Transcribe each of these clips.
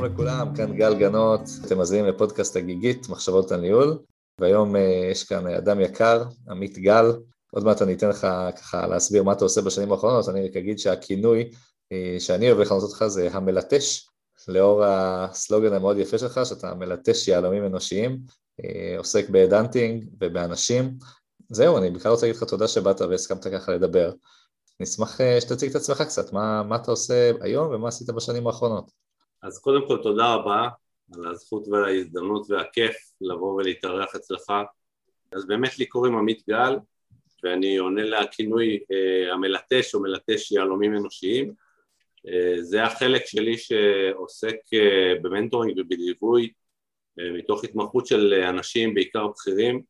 שלום לכולם, כאן גל גנות, אתם מאזינים לפודקאסט הגיגית, מחשבות על ניהול, והיום אה, יש כאן אדם יקר, עמית גל, עוד מעט אני אתן לך ככה להסביר מה אתה עושה בשנים האחרונות, אני רק אגיד שהכינוי אה, שאני אוהב לכנות אותך זה המלטש, לאור הסלוגן המאוד יפה שלך, שאתה מלטש יהלומים אנושיים, אה, עוסק ב head hunting ובאנשים. זהו, אני בכלל רוצה להגיד לך תודה שבאת והסכמת ככה לדבר. נשמח שתציג את עצמך קצת, מה, מה אתה עושה היום ומה עשית בשנים האחרונות. אז קודם כל תודה רבה על הזכות וההזדמנות והכיף לבוא ולהתארח אצלך. אז באמת לי קוראים עמית גל, ואני עונה לכינוי אה, המלטש או מלטש יהלומים אנושיים. אה, זה החלק שלי שעוסק אה, ב mentoring ובליווי אה, מתוך התמחות של אנשים, בעיקר בכירים,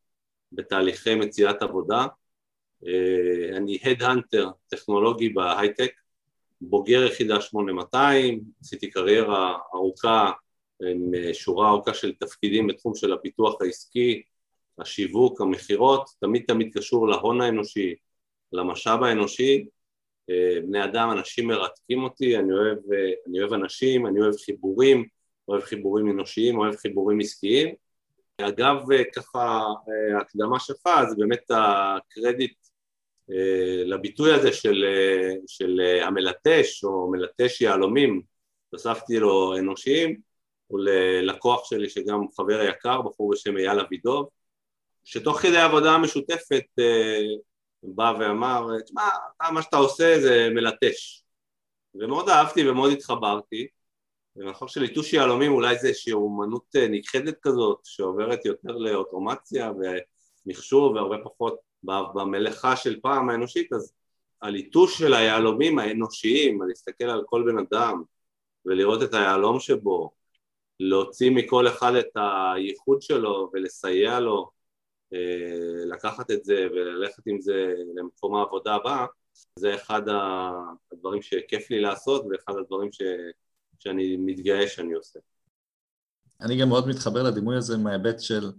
בתהליכי מציאת עבודה. אה, אני head hunter טכנולוגי בהייטק, בוגר יחידה 8200, עשיתי קריירה ארוכה עם אה, שורה ארוכה של תפקידים בתחום של הפיתוח העסקי, השיווק, המכירות, תמיד תמיד קשור להון האנושי, למשאב האנושי, אה, בני אדם, אנשים מרתקים אותי, אני אוהב, אה, אני אוהב אנשים, אני אוהב חיבורים, אוהב חיבורים אנושיים, אוהב חיבורים עסקיים. אגב, ככה, הקדמה שלך, זה באמת הקרדיט לביטוי הזה של, אה, של אה, המלטש או מלטש יהלומים, הוספתי לו אנושיים, הוא ללקוח שלי שגם חבר יקר, בחור בשם אייל אבידוב, שתוך כדי העבודה המשותפת בא ואמר, תשמע, מה שאתה עושה זה מלטש. ומאוד אהבתי ומאוד התחברתי, ומאחר שליטוש יהלומים אולי זה איזושהי אומנות נכחדת כזאת, שעוברת יותר לאוטומציה ומכשור והרבה פחות במלאכה של פעם האנושית, אז הליטוש של היהלומים האנושיים, להסתכל על כל בן אדם ולראות את היהלום שבו, להוציא מכל אחד את הייחוד שלו ולסייע לו אה, לקחת את זה וללכת עם זה למקום העבודה הבא, זה אחד הדברים שכיף לי לעשות ואחד הדברים ש, שאני מתגאה שאני עושה. אני גם מאוד מתחבר לדימוי הזה מההיבט של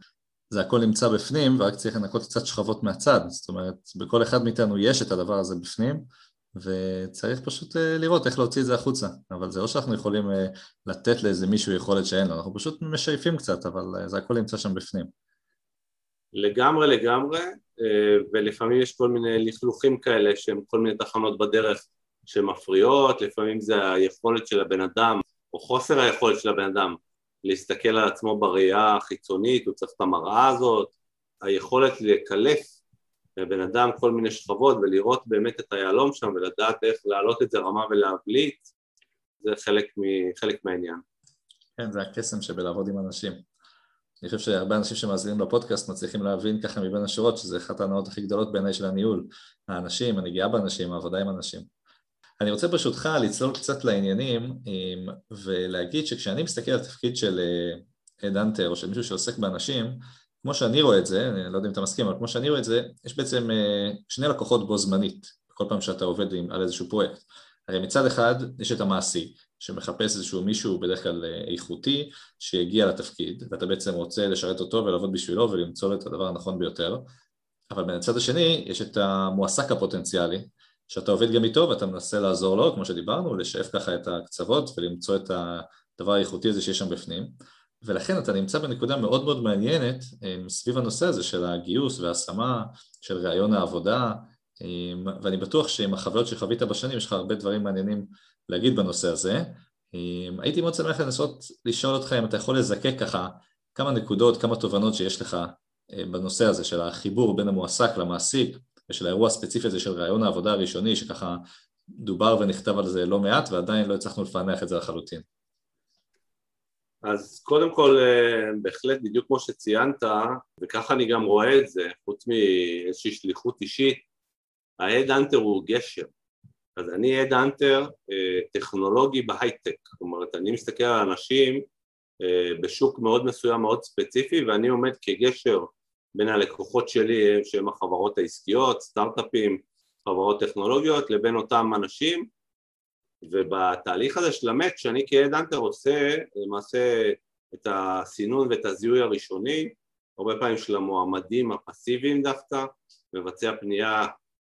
זה הכל נמצא בפנים ורק צריך לנקות קצת שכבות מהצד, זאת אומרת בכל אחד מאיתנו יש את הדבר הזה בפנים וצריך פשוט אה, לראות איך להוציא את זה החוצה, אבל זה לא שאנחנו יכולים אה, לתת לאיזה מישהו יכולת שאין לו, אנחנו פשוט משייפים קצת, אבל אה, זה הכל נמצא שם בפנים. לגמרי לגמרי, ולפעמים יש כל מיני לכלוכים כאלה שהם כל מיני תחנות בדרך שמפריעות, לפעמים זה היכולת של הבן אדם או חוסר היכולת של הבן אדם להסתכל על עצמו בראייה החיצונית, הוא צריך את המראה הזאת, היכולת לקלף לבן אדם כל מיני שכבות ולראות באמת את היהלום שם ולדעת איך להעלות את זה רמה ולהבליט, זה חלק, מ, חלק מהעניין. כן, זה הקסם שבלעבוד עם אנשים. אני חושב שהרבה אנשים שמאזינים לפודקאסט מצליחים להבין ככה מבין השורות שזה אחת ההנאות הכי גדולות בעיניי של הניהול. האנשים, הנגיעה באנשים, העבודה עם אנשים. אני רוצה ברשותך לצלול קצת לעניינים ולהגיד שכשאני מסתכל על תפקיד של אה, או של מישהו שעוסק באנשים, כמו שאני רואה את זה, אני לא יודע אם אתה מסכים, אבל כמו שאני רואה את זה, יש בעצם אה, שני לקוחות בו זמנית, כל פעם שאתה עובד עם, על איזשהו פרויקט. הרי מצד אחד יש את המעסיק, שמחפש איזשהו מישהו בדרך כלל אה, איכותי, שיגיע לתפקיד, ואתה בעצם רוצה לשרת אותו ולעבוד בשבילו ולמצוא את הדבר הנכון ביותר, אבל מהצד השני יש את המועסק הפוטנציאלי, שאתה עובד גם איתו ואתה מנסה לעזור לו, כמו שדיברנו, לשאף ככה את הקצוות ולמצוא את הדבר האיכותי הזה שיש שם בפנים. ולכן אתה נמצא בנקודה מאוד מאוד מעניינת אה, סביב הנושא הזה של הגיוס וההשמה, של ראיון העבודה אה, ואני בטוח שעם החוויות שחווית בשנים יש לך הרבה דברים מעניינים להגיד בנושא הזה. אה, הייתי מאוד שמח לנסות לשאול אותך אם אתה יכול לזקק ככה כמה נקודות, כמה תובנות שיש לך בנושא הזה של החיבור בין המועסק למעסיק ושל האירוע הספציפי הזה של רעיון העבודה הראשוני שככה דובר ונכתב על זה לא מעט ועדיין לא הצלחנו לפענח את זה לחלוטין. אז קודם כל אה, בהחלט בדיוק כמו שציינת וככה אני גם רואה את זה חוץ מאיזושהי שליחות אישית ההד אנטר הוא גשר אז אני הד אנטר אה, טכנולוגי בהייטק זאת אומרת אני מסתכל על אנשים אה, בשוק מאוד מסוים מאוד ספציפי ואני עומד כגשר בין הלקוחות שלי שהם החברות העסקיות, סטארט-אפים, חברות טכנולוגיות, לבין אותם אנשים. ובתהליך הזה של המט שאני כהדאנטר עושה למעשה את הסינון ואת הזיהוי הראשוני הרבה פעמים של המועמדים הפסיביים דווקא, מבצע פנייה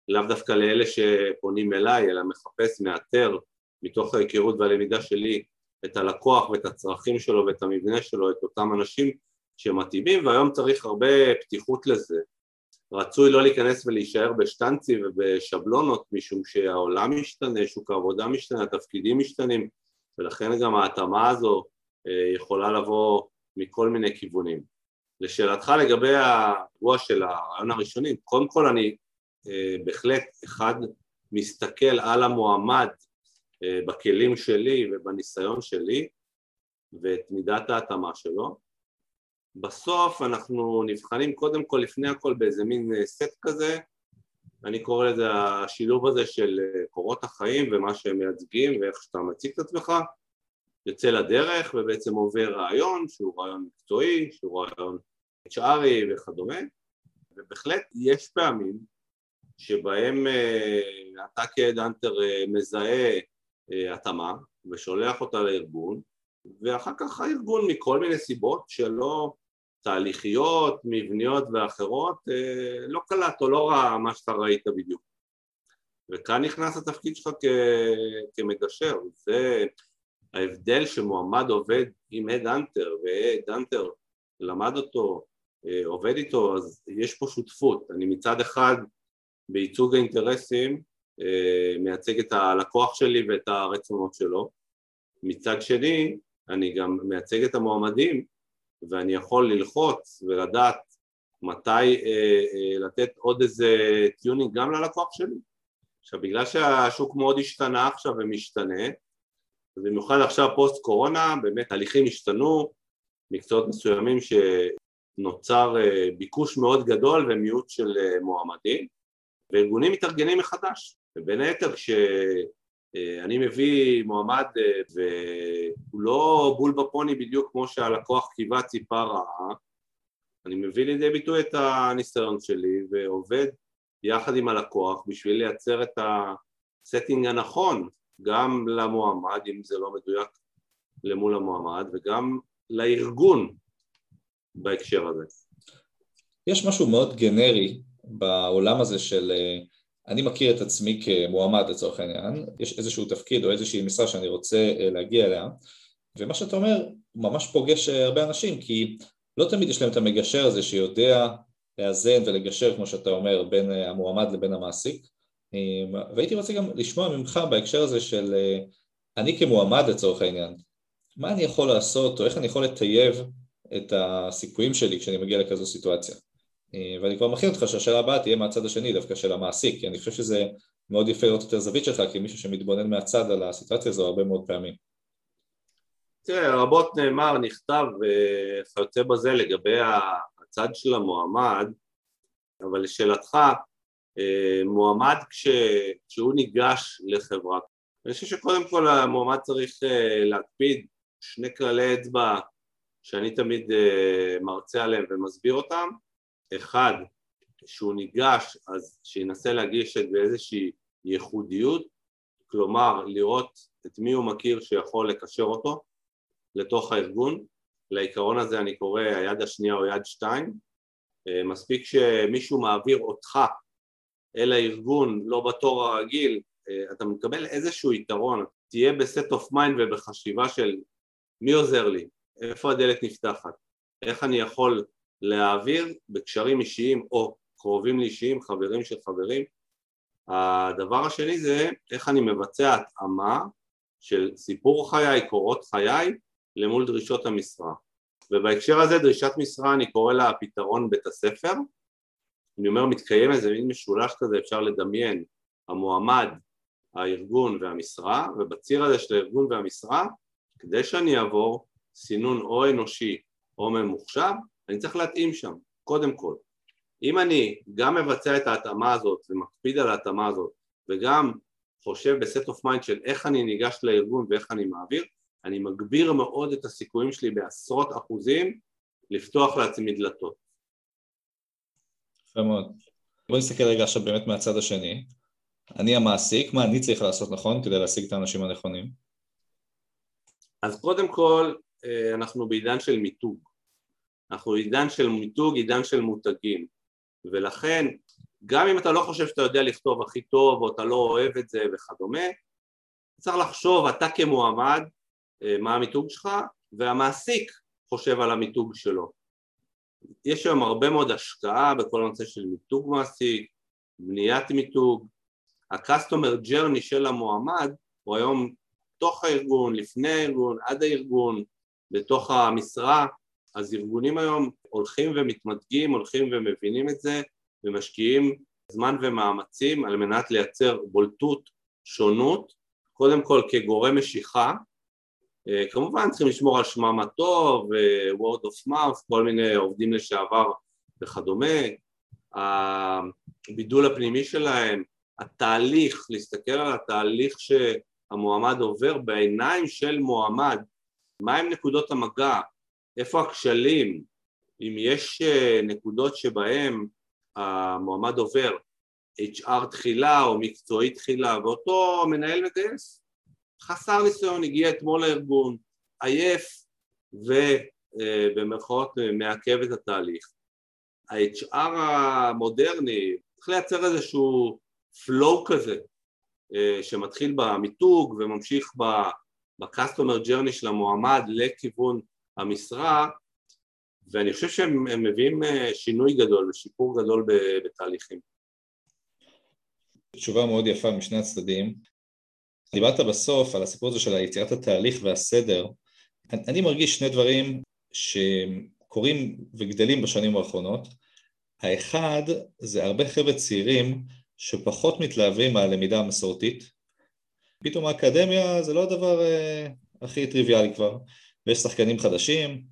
לאו דווקא לאלה שפונים אליי אלא מחפש, מאתר מתוך ההיכרות והלמידה שלי את הלקוח ואת הצרכים שלו ואת המבנה שלו, את אותם אנשים שמתאימים, והיום צריך הרבה פתיחות לזה. רצוי לא להיכנס ולהישאר בשטנצי ובשבלונות משום שהעולם משתנה, שוק העבודה משתנה, התפקידים משתנים ולכן גם ההתאמה הזו אה, יכולה לבוא מכל מיני כיוונים. לשאלתך לגבי האירוע של הרעיון הראשוני, קודם כל אני אה, בהחלט אחד מסתכל על המועמד אה, בכלים שלי ובניסיון שלי ואת מידת ההתאמה שלו. בסוף אנחנו נבחנים קודם כל לפני הכל באיזה מין אה, סט כזה, אני קורא לזה השילוב הזה של קורות החיים ומה שהם מייצגים ואיך שאתה מציג את עצמך, יוצא לדרך ובעצם עובר רעיון שהוא רעיון מקצועי, שהוא רעיון HRי וכדומה, ובהחלט יש פעמים שבהם אה, אתה כהדהנטר אה, מזהה אה, התאמה ושולח אותה לארגון ואחר כך הארגון מכל מיני סיבות שלא תהליכיות, מבניות ואחרות לא קלט או לא ראה מה שאתה ראית בדיוק. וכאן נכנס התפקיד שלך כ- כמגשר, זה ההבדל שמועמד עובד עם הדהנטר והדהנטר למד אותו, עובד איתו, אז יש פה שותפות, אני מצד אחד בייצוג האינטרסים אה, מייצג את הלקוח שלי ואת הרצונות שלו. מצד שני, אני גם מייצג את המועמדים ואני יכול ללחוץ ולדעת מתי אה, אה, לתת עוד איזה tuning גם ללקוח שלי. עכשיו, בגלל שהשוק מאוד השתנה עכשיו ומשתנה, במיוחד עכשיו פוסט קורונה, באמת תהליכים השתנו, מקצועות מסוימים שנוצר ביקוש מאוד גדול ומיעוט של מועמדים, וארגונים מתארגנים מחדש, ובין היתר כשאני מביא מועמד אה, והוא לא בול בפוני בדיוק כמו שהלקוח קיווה ציפה ראה, אני מביא לידי ביטוי את הניסיון שלי ועובד יחד עם הלקוח בשביל לייצר את ה setting הנכון גם למועמד, אם זה לא מדויק למול המועמד, וגם לארגון בהקשר הזה. יש משהו מאוד גנרי בעולם הזה של אה, אני מכיר את עצמי כמועמד לצורך העניין, יש איזשהו תפקיד או איזושהי משרה שאני רוצה אה, להגיע אליה. ומה שאתה אומר ממש פוגש אה, הרבה אנשים כי לא תמיד יש להם את המגשר הזה שיודע לאזן ולגשר כמו שאתה אומר בין המועמד לבין המעסיק. והייתי רוצה גם לשמוע ממך בהקשר הזה של אני כמועמד לצורך העניין מה אני יכול לעשות או איך אני יכול לטייב את הסיכויים שלי כשאני מגיע לכזו סיטואציה? אה, ואני כבר מכין אותך שהשאלה הבאה תהיה מהצד השני דווקא של המעסיק, כי אני חושב שזה מאוד יפה לראות את הזווית שלך כמישהו שמתבונן מהצד על הסיטואציה הזו הרבה מאוד פעמים. תראה, רבות נאמר, נכתב וכיוצא בזה לגבי הצד של המועמד, אבל לשאלתך, אה, מועמד כש, כשהוא ניגש לחברה, אני חושב שקודם כל המועמד צריך אה, להקפיד שני כללי אצבע שאני תמיד מרצה עליהם ומסביר אותם, אחד, שהוא ניגש אז שינסה להגיש את באיזושהי ייחודיות, כלומר לראות את מי הוא מכיר שיכול לקשר אותו לתוך הארגון, לעיקרון הזה אני קורא היד השנייה או יד שתיים, אה, מספיק שמישהו מעביר אותך אל הארגון לא בתור הרגיל, אה, אתה מקבל איזשהו יתרון, תהיה ב set of mind ובחשיבה של מי עוזר לי, איפה הדלת נפתחת, איך אני יכול להעביר בקשרים אישיים או קרובים לאישיים, חברים של חברים. הדבר השני זה איך אני מבצע התאמה של סיפור חיי, קורות חיי, למול דרישות המשרה. ובהקשר הזה דרישת משרה אני קורא לה פתרון בית הספר. אני אומר מתקיים איזה מין משולש כזה, אפשר לדמיין, המועמד, הארגון והמשרה, ובציר הזה של הארגון והמשרה, כדי שאני אעבור סינון או אנושי או ממוחשב, אני צריך להתאים שם, קודם כל. אם אני גם מבצע את ההתאמה הזאת ומקפיד על ההתאמה הזאת וגם חושב ב set of mind של איך אני ניגש לארגון ואיך אני מעביר, אני מגביר מאוד את הסיכויים שלי בעשרות אחוזים לפתוח לעצמי דלתות. יפה מאוד. בוא נסתכל רגע עכשיו באמת מהצד השני. אני המעסיק, מה אני צריך לעשות נכון כדי להשיג את האנשים הנכונים? אז קודם כל, אה, אנחנו בעידן של מיתוג. אנחנו עידן של מיתוג, עידן של מותגים. ולכן גם אם אתה לא חושב שאתה יודע לכתוב הכי טוב או אתה לא אוהב את זה וכדומה צריך לחשוב אתה כמועמד אה, מה המיתוג שלך, והמעסיק חושב על המיתוג שלו. יש היום הרבה מאוד השקעה בכל הנושא של מיתוג מעסיק, בניית מיתוג, ה-customer journey של המועמד הוא היום תוך הארגון, לפני הארגון, עד הארגון, בתוך המשרה, אז ארגונים היום הולכים ומתמדגים, הולכים ומבינים את זה ומשקיעים זמן ומאמצים על מנת לייצר בולטות, שונות, קודם כל כגורם משיכה, אה, כמובן צריכים לשמור על שמם הטוב, word of mouth, כל מיני עובדים לשעבר וכדומה, הבידול הפנימי שלהם, התהליך, להסתכל על התהליך שהמועמד עובר בעיניים של מועמד, מהם נקודות המגע, איפה הכשלים, אם יש אה, נקודות שבהם המועמד עובר HR תחילה או מקצועי תחילה ואותו מנהל מגייס חסר ניסיון, הגיע אתמול לארגון, עייף ובמרכאות אה, מעכב את התהליך. ה-HR המודרני צריך לייצר איזשהו flow כזה אה, שמתחיל במיתוג וממשיך ב-customer journey של המועמד לכיוון המשרה ואני חושב שהם מביאים אה, שינוי גדול ושיפור גדול בתהליכים. תשובה מאוד יפה משני הצדדים. דיברת בסוף על הסיפור הזה של יצירת התהליך והסדר. אני מרגיש שני דברים שקורים וגדלים בשנים האחרונות. האחד זה הרבה חבר'ה צעירים שפחות מתלהבים מהלמידה המסורתית. פתאום האקדמיה זה לא הדבר אה, הכי טריוויאלי כבר, ויש שחקנים חדשים,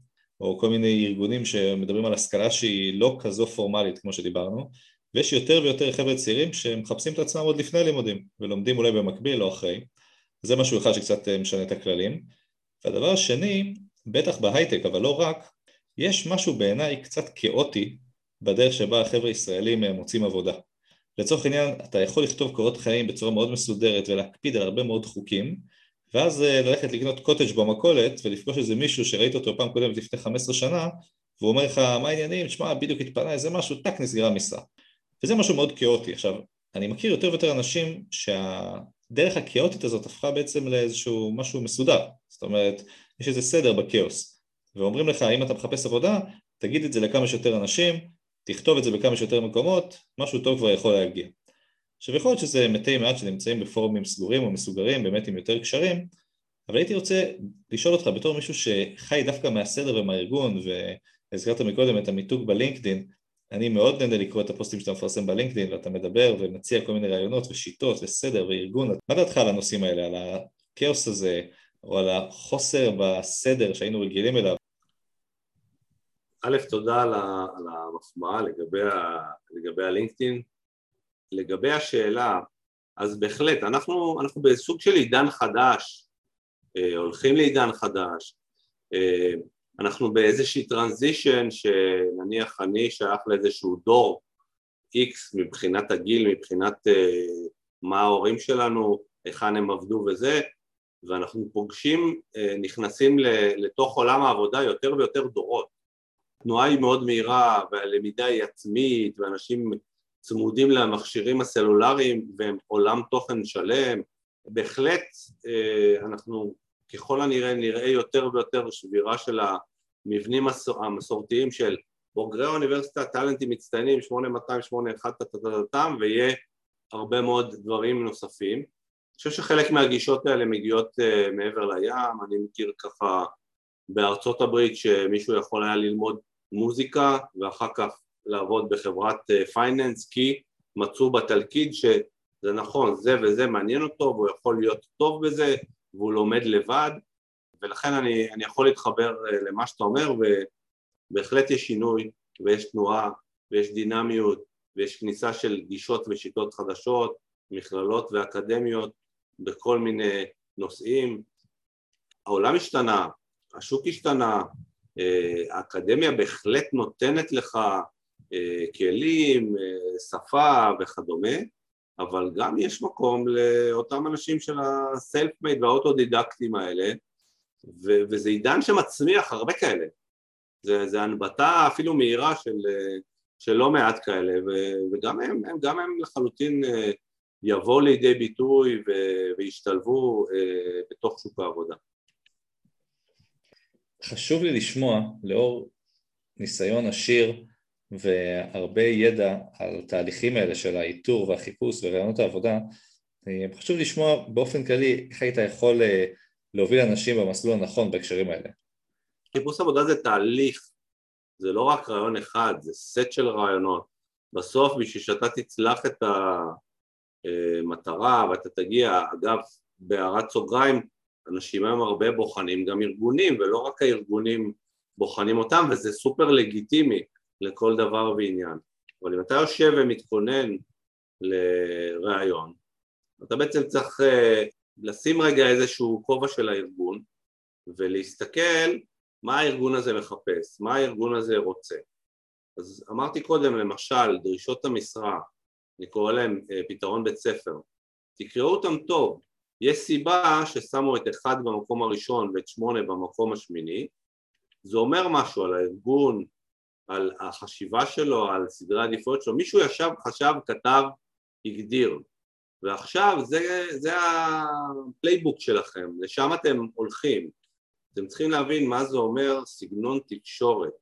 או כל מיני ארגונים שמדברים על השכלה שהיא לא כזו פורמלית כמו שדיברנו, ויש יותר ויותר חבר'ה צעירים שמחפשים את עצמם עוד לפני לימודים, ולומדים אולי במקביל או אחרי. זה משהו אחד שקצת אה, משנה את הכללים. והדבר השני, בטח בהייטק, אבל לא רק, יש משהו בעיניי קצת כאוטי בדרך שבה החבר'ה הישראלים אה, מוצאים עבודה. לצורך העניין, אתה יכול לכתוב קורות חיים בצורה מאוד מסודרת ולהקפיד על הרבה מאוד חוקים, ואז אה, ללכת לקנות קוטג' במכולת ולפגוש איזה מישהו שראית אותו פעם קודמת לפני 15 שנה והוא אומר לך מה העניינים, תשמע בדיוק התפנה איזה משהו, טאק נסגרה משרה וזה משהו מאוד כאוטי. עכשיו, אני מכיר יותר ויותר אנשים שהדרך הכאוטית הזאת הפכה בעצם לאיזשהו משהו מסודר. זאת אומרת, יש איזה סדר בכאוס. ואומרים לך אם אתה מחפש עבודה, תגיד את זה לכמה שיותר אנשים, תכתוב את זה בכמה שיותר מקומות, משהו טוב כבר יכול להגיע עכשיו יכול להיות שזה מתי מעט שנמצאים בפורומים סגורים או מסוגרים, באמת עם יותר קשרים, אבל הייתי רוצה לשאול אותך בתור מישהו שחי דווקא מהסדר ומהארגון, והזכרת מקודם את המיתוג בלינקדין, אני מאוד נהנה לקרוא את הפוסטים שאתה מפרסם בלינקדין ואתה מדבר ומציע כל מיני רעיונות ושיטות וסדר וארגון, מה דעתך על הנושאים האלה, על הכאוס הזה או על החוסר בסדר שהיינו רגילים אליו? א', תודה על המחמאה לגבי, לגבי הלינקדאין. לגבי השאלה, אז בהחלט, אנחנו, אנחנו בסוג של עידן חדש, אה, הולכים לעידן חדש, אה, אנחנו באיזושהי טרנזישן שנניח אני שייך לאיזשהו דור X מבחינת הגיל, מבחינת אה, מה ההורים שלנו, היכן הם עבדו וזה, ואנחנו פוגשים, נכנסים לתוך עולם העבודה יותר ויותר דורות. התנועה היא מאוד מהירה והלמידה היא עצמית ואנשים צמודים למכשירים הסלולריים והם עולם תוכן שלם, בהחלט אה, אנחנו ככל הנראה נראה יותר ויותר שבירה של המבנים המסורתיים של בוגרי האוניברסיטה, טאלנטים מצטיינים, 8281 81, ויהיה הרבה מאוד דברים נוספים. אני חושב שחלק מהגישות האלה מגיעות uh, מעבר לים, אני מכיר ככה בארצות הברית שמישהו יכול היה ללמוד מוזיקה ואחר כך לעבוד בחברת פייננס אה, כי מצאו בתלכיד שזה נכון, זה וזה מעניין אותו והוא יכול להיות טוב בזה והוא לומד לבד ולכן אני, אני יכול להתחבר אה, למה שאתה אומר ובהחלט יש שינוי ויש תנועה ויש דינמיות ויש כניסה של גישות ושיטות חדשות, מכללות ואקדמיות בכל מיני נושאים. העולם השתנה, השוק השתנה, אה, האקדמיה בהחלט נותנת לך כלים, אה, שפה וכדומה, אבל גם יש מקום לאותם אנשים של הסלף מייד והאוטודידקטים האלה, ו- וזה עידן שמצמיח הרבה כאלה. זה, זה הנבטה אפילו מהירה של, של לא מעט כאלה, ו- וגם הם, הם, גם הם לחלוטין אה, יבואו לידי ביטוי ו- וישתלבו בתוך שוק העבודה. חשוב לי לשמוע, לאור ניסיון עשיר והרבה ידע על תהליכים האלה של האיתור והחיפוש ורעיונות העבודה, חשוב לשמוע באופן כללי איך היית יכול אה, להוביל אנשים במסלול הנכון בהקשרים האלה. חיפוש עבודה זה תהליך, זה לא רק רעיון אחד, זה סט של רעיונות. בסוף בשביל שאתה תצלח את המטרה ואתה תגיע, אגב, בהערת סוגריים, אנשים היום הרבה בוחנים גם ארגונים, ולא רק הארגונים בוחנים אותם, וזה סופר לגיטימי לכל דבר ועניין. אבל אם אתה יושב ומתכונן לראיון, אתה בעצם צריך אה, לשים רגע איזשהו כובע של הארגון ולהסתכל מה הארגון הזה מחפש, מה הארגון הזה רוצה. אז אמרתי קודם למשל דרישות המשרה, אני קורא להם אה, פתרון בית ספר, תקראו אותם טוב, יש סיבה ששמו את אחד במקום הראשון ואת שמונה במקום השמיני, זה אומר משהו על הארגון, על החשיבה שלו, על סדרי העדיפויות שלו, מישהו ישב, חשב, כתב, הגדיר, ועכשיו זה, זה ה playbook שלכם, לשם אתם הולכים, אתם צריכים להבין מה זה אומר סגנון תקשורת,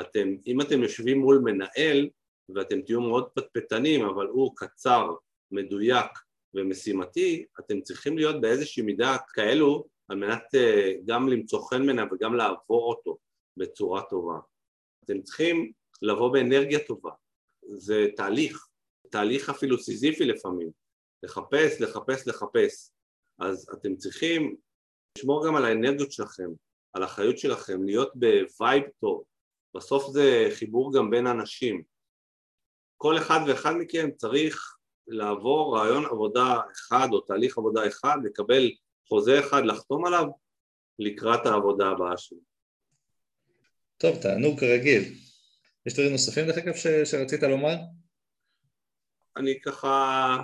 אתם, אם אתם יושבים מול מנהל ואתם תהיו מאוד פטפטנים אבל הוא קצר, מדויק ומשימתי, אתם צריכים להיות באיזושהי מידה כאלו על מנת אה, גם למצוא חן מנה וגם לעבור אותו בצורה טובה. אתם צריכים לבוא באנרגיה טובה, זה תהליך, תהליך אפילו סיזיפי לפעמים, לחפש, לחפש, לחפש. אז אתם צריכים לשמור גם על האנרגיות שלכם, על החיות שלכם, להיות ב vibe טוב. בסוף זה חיבור גם בין אנשים. כל אחד ואחד מכם צריך לעבור ריאיון עבודה אחד או תהליך עבודה אחד, לקבל חוזה אחד, לחתום עליו לקראת העבודה הבאה שלו. טוב, תענוג כרגיל. יש דברים נוספים דרך אגב שרצית לומר? אני ככה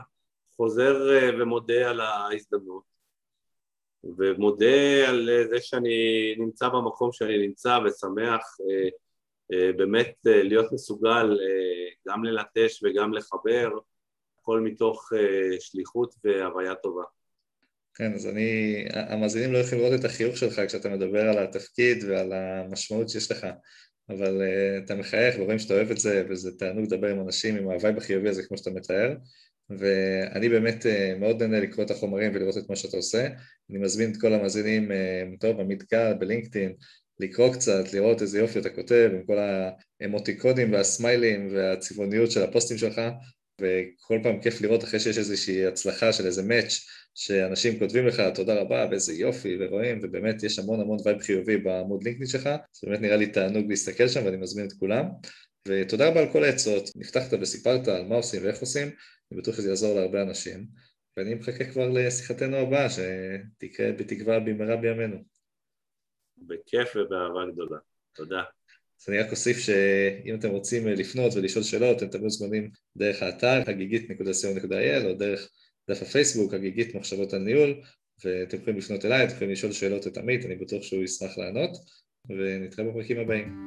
חוזר אה, ומודה על ההזדמנות ומודה על זה שאני נמצא במקום שאני נמצא ושמח אה, אה, באמת להיות מסוגל גם ללטש וגם לחבר, הכל מתוך שליחות והוויה טובה. כן, אז אני, המאזינים לא יכולים לראות את החיוך שלך כשאתה מדבר על התפקיד ועל המשמעות שיש לך, אבל אה, אתה מחייך ורואים שאתה אוהב את זה, וזה תענוג לדבר עם אנשים עם ה vibe החיובי הזה כמו שאתה מתאר, ואני באמת אה, מאוד נהנה לקרוא את החומרים ולראות את מה שאתה עושה. אני מזמין את כל המאזינים, אה, טוב, עמית גל בלינקדאין, לקרוא קצת, לראות איזה יופי אתה כותב עם כל האמוטיקונים והסמיילים והצבעוניות של הפוסטים שלך, וכל פעם כיף לראות אחרי שיש איזושהי הצלחה של איזה match שאנשים כותבים לך תודה רבה ואיזה יופי ורואים ובאמת יש המון המון vibe חיובי בעמוד לינקדאין שלך זה באמת נראה לי תענוג להסתכל שם ואני מזמין את כולם. ותודה רבה על כל העצות, נפתחת וסיפרת על מה עושים ואיך עושים אני בטוח שזה יעזור להרבה אנשים. ואני מחכה כבר לשיחתנו הבאה שתקרה בתקווה במהרה בימינו. בכיף ובאהבה גדולה, תודה. אז אני רק אוסיף שאם אתם רוצים לפנות ולשאול שאלות, אתם תמיד מוזמנים דרך האתר הגיגית.co.il או דרך דף הפייסבוק, הגיגית מחשבות על ניהול, ואתם יכולים לפנות אליי, אתם יכולים לשאול שאלות את עמית, אני בטוח שהוא ישמח לענות, ונתראה בפרקים הבאים.